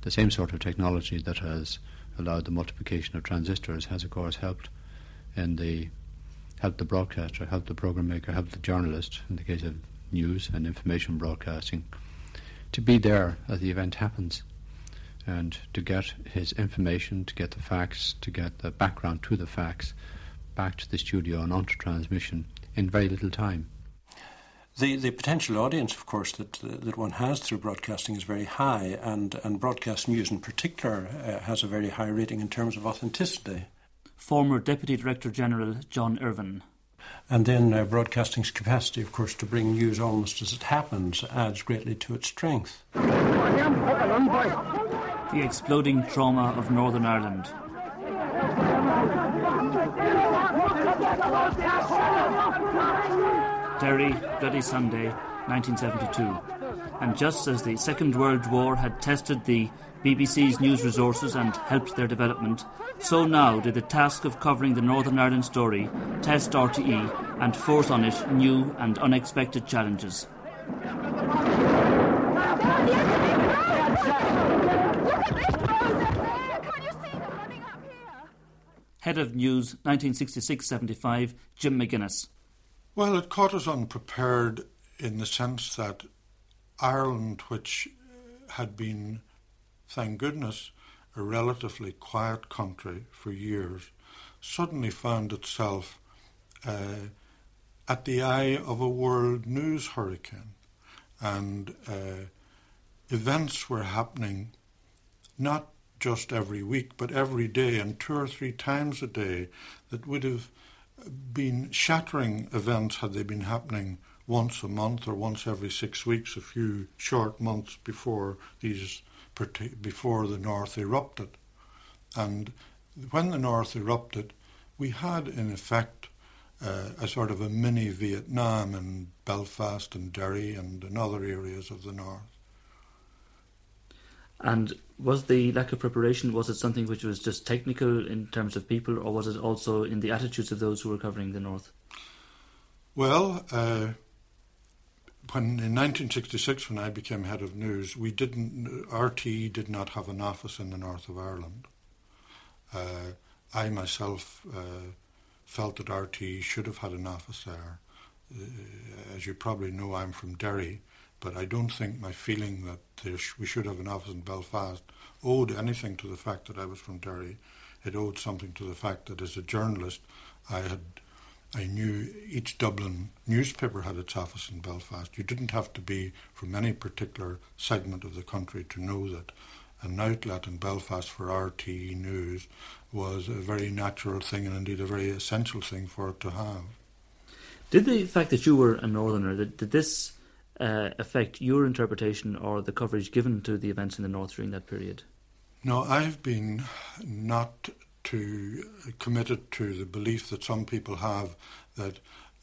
The same sort of technology that has allowed the multiplication of transistors has, of course, helped in the helped the broadcaster, helped the program maker, helped the journalist in the case of news and information broadcasting to be there as the event happens and to get his information, to get the facts, to get the background to the facts back to the studio and onto transmission in very little time. The, the potential audience, of course, that, that one has through broadcasting is very high, and, and broadcast news in particular uh, has a very high rating in terms of authenticity. Former Deputy Director General John Irvine. And then uh, broadcasting's capacity, of course, to bring news almost as it happens adds greatly to its strength. The exploding trauma of Northern Ireland. Derry, Bloody Sunday, 1972. And just as the Second World War had tested the BBC's news resources and helped their development, so now did the task of covering the Northern Ireland story test RTE and force on it new and unexpected challenges. Head of News 1966 75, Jim McGuinness. Well, it caught us unprepared in the sense that Ireland, which had been, thank goodness, a relatively quiet country for years, suddenly found itself uh, at the eye of a world news hurricane. And uh, events were happening not just every week, but every day and two or three times a day that would have been shattering events had they been happening once a month or once every six weeks, a few short months before these before the North erupted. And when the North erupted, we had in effect uh, a sort of a mini Vietnam in Belfast and Derry and in other areas of the North. And was the lack of preparation, was it something which was just technical in terms of people, or was it also in the attitudes of those who were covering the North? Well, uh, when in 1966, when I became head of news, we didn't. RTE did not have an office in the north of Ireland. Uh, I myself uh, felt that RTE should have had an office there. Uh, as you probably know, I'm from Derry, but I don't think my feeling that sh- we should have an office in Belfast owed anything to the fact that I was from Derry. It owed something to the fact that as a journalist, I had I knew each Dublin newspaper had its office in Belfast. You didn't have to be from any particular segment of the country to know that an outlet in Belfast for RTE News was a very natural thing and indeed a very essential thing for it to have. Did the fact that you were a northerner, did, did this uh, affect your interpretation or the coverage given to the events in the north during that period? No, I've been not to committed to the belief that some people have that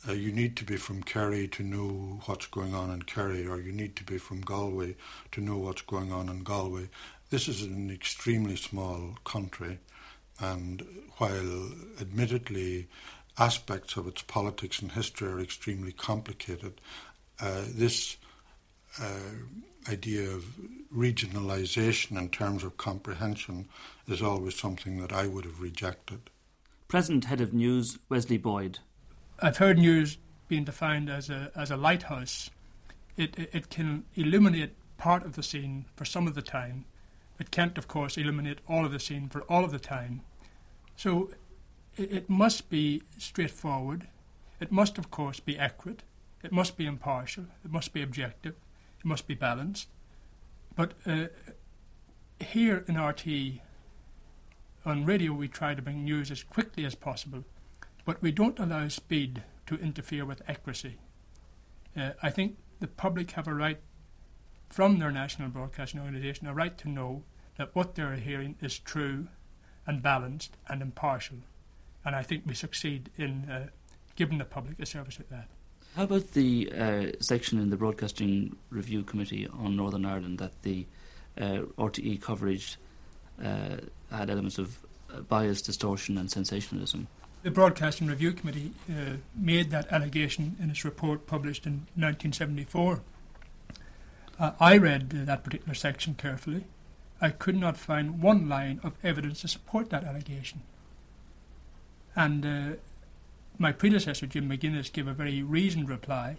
uh, you need to be from Kerry to know what's going on in Kerry, or you need to be from Galway to know what's going on in Galway. This is an extremely small country, and while admittedly aspects of its politics and history are extremely complicated, this uh, idea of regionalisation in terms of comprehension is always something that I would have rejected. Present Head of News, Wesley Boyd. I've heard news being defined as a, as a lighthouse. It, it, it can illuminate part of the scene for some of the time. It can't, of course, illuminate all of the scene for all of the time. So it, it must be straightforward. It must, of course, be accurate. It must be impartial. It must be objective. It must be balanced. But uh, here in RTE, on radio, we try to bring news as quickly as possible, but we don't allow speed to interfere with accuracy. Uh, I think the public have a right, from their national broadcasting organisation, a right to know that what they're hearing is true and balanced and impartial. And I think we succeed in uh, giving the public a service like that. How about the uh, section in the Broadcasting Review Committee on Northern Ireland that the uh, RTE coverage uh, had elements of uh, bias, distortion, and sensationalism? The Broadcasting Review Committee uh, made that allegation in its report published in 1974. Uh, I read that particular section carefully. I could not find one line of evidence to support that allegation. And my predecessor, Jim McGuinness, gave a very reasoned reply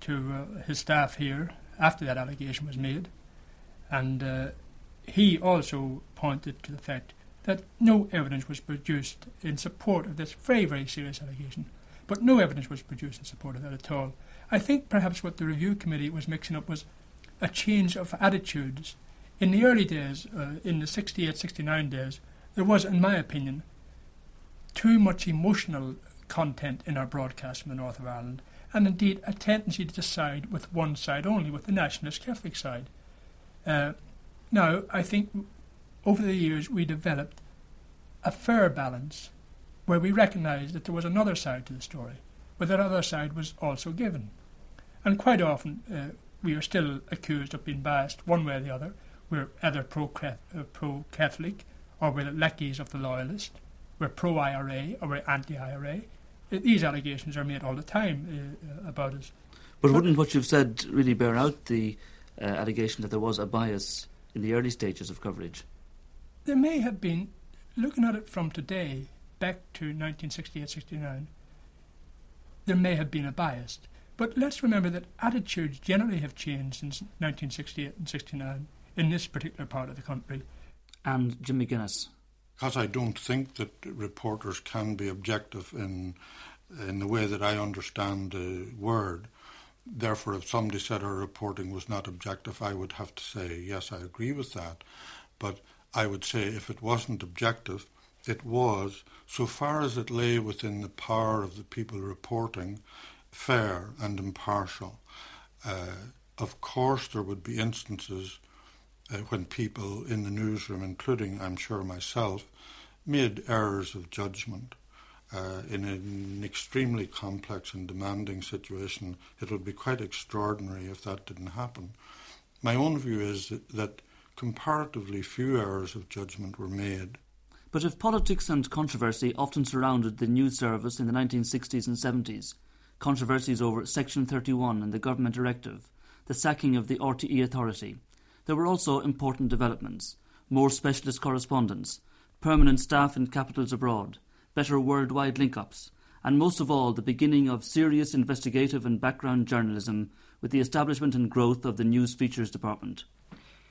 to uh, his staff here after that allegation was made. And uh, he also pointed to the fact that no evidence was produced in support of this very, very serious allegation. But no evidence was produced in support of that at all. I think perhaps what the review committee was mixing up was a change of attitudes. In the early days, uh, in the 68 69 days, there was, in my opinion, too much emotional content in our broadcast from the north of Ireland, and indeed a tendency to side with one side only, with the nationalist Catholic side. Uh, now, I think over the years we developed a fair balance where we recognised that there was another side to the story, but that other side was also given. And quite often uh, we are still accused of being biased one way or the other. We're either pro Catholic or we're lackeys of the loyalist. We're pro IRA or we're anti IRA. These allegations are made all the time uh, about us. But, but wouldn't what you've said really bear out the uh, allegation that there was a bias in the early stages of coverage? There may have been, looking at it from today, back to 1968 69, there may have been a bias. But let's remember that attitudes generally have changed since 1968 and 69 in this particular part of the country. And Jim McGuinness. Because I don't think that reporters can be objective in in the way that I understand the word. Therefore, if somebody said our reporting was not objective, I would have to say, yes, I agree with that. But I would say if it wasn't objective, it was, so far as it lay within the power of the people reporting, fair and impartial. Uh, of course, there would be instances uh, when people in the newsroom, including, I'm sure, myself, made errors of judgment. Uh, in an extremely complex and demanding situation, it would be quite extraordinary if that didn't happen. My own view is that, comparatively few errors of judgment were made. But if politics and controversy often surrounded the news service in the 1960s and 70s, controversies over Section 31 and the government directive, the sacking of the RTE authority, there were also important developments more specialist correspondence, permanent staff in capitals abroad, better worldwide link ups, and most of all, the beginning of serious investigative and background journalism with the establishment and growth of the News Features Department.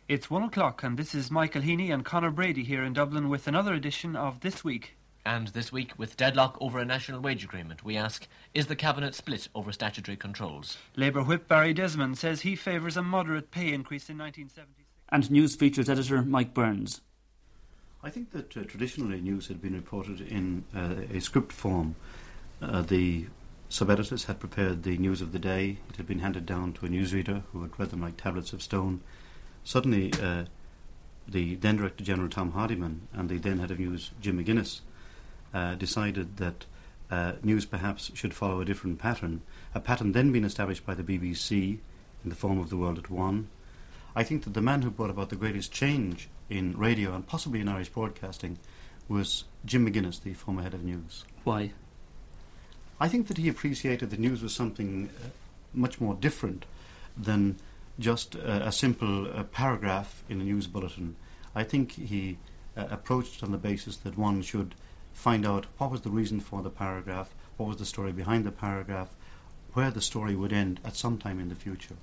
It's one o'clock, and this is Michael Heaney and Conor Brady here in Dublin with another edition of This Week. And this week, with deadlock over a national wage agreement, we ask Is the Cabinet split over statutory controls? Labour whip Barry Desmond says he favours a moderate pay increase in 1976. And news features editor Mike Burns. I think that uh, traditionally news had been reported in uh, a script form. Uh, the sub editors had prepared the news of the day, it had been handed down to a newsreader who had read them like tablets of stone Suddenly, uh, the then Director General Tom Hardiman and the then Head of News Jim McGuinness uh, decided that uh, news perhaps should follow a different pattern, a pattern then being established by the BBC in the form of The World at One. I think that the man who brought about the greatest change in radio and possibly in Irish broadcasting was Jim McGuinness, the former head of news. Why? I think that he appreciated that news was something uh, much more different than just a, a simple uh, paragraph in a news bulletin. I think he uh, approached on the basis that one should find out what was the reason for the paragraph, what was the story behind the paragraph, where the story would end at some time in the future.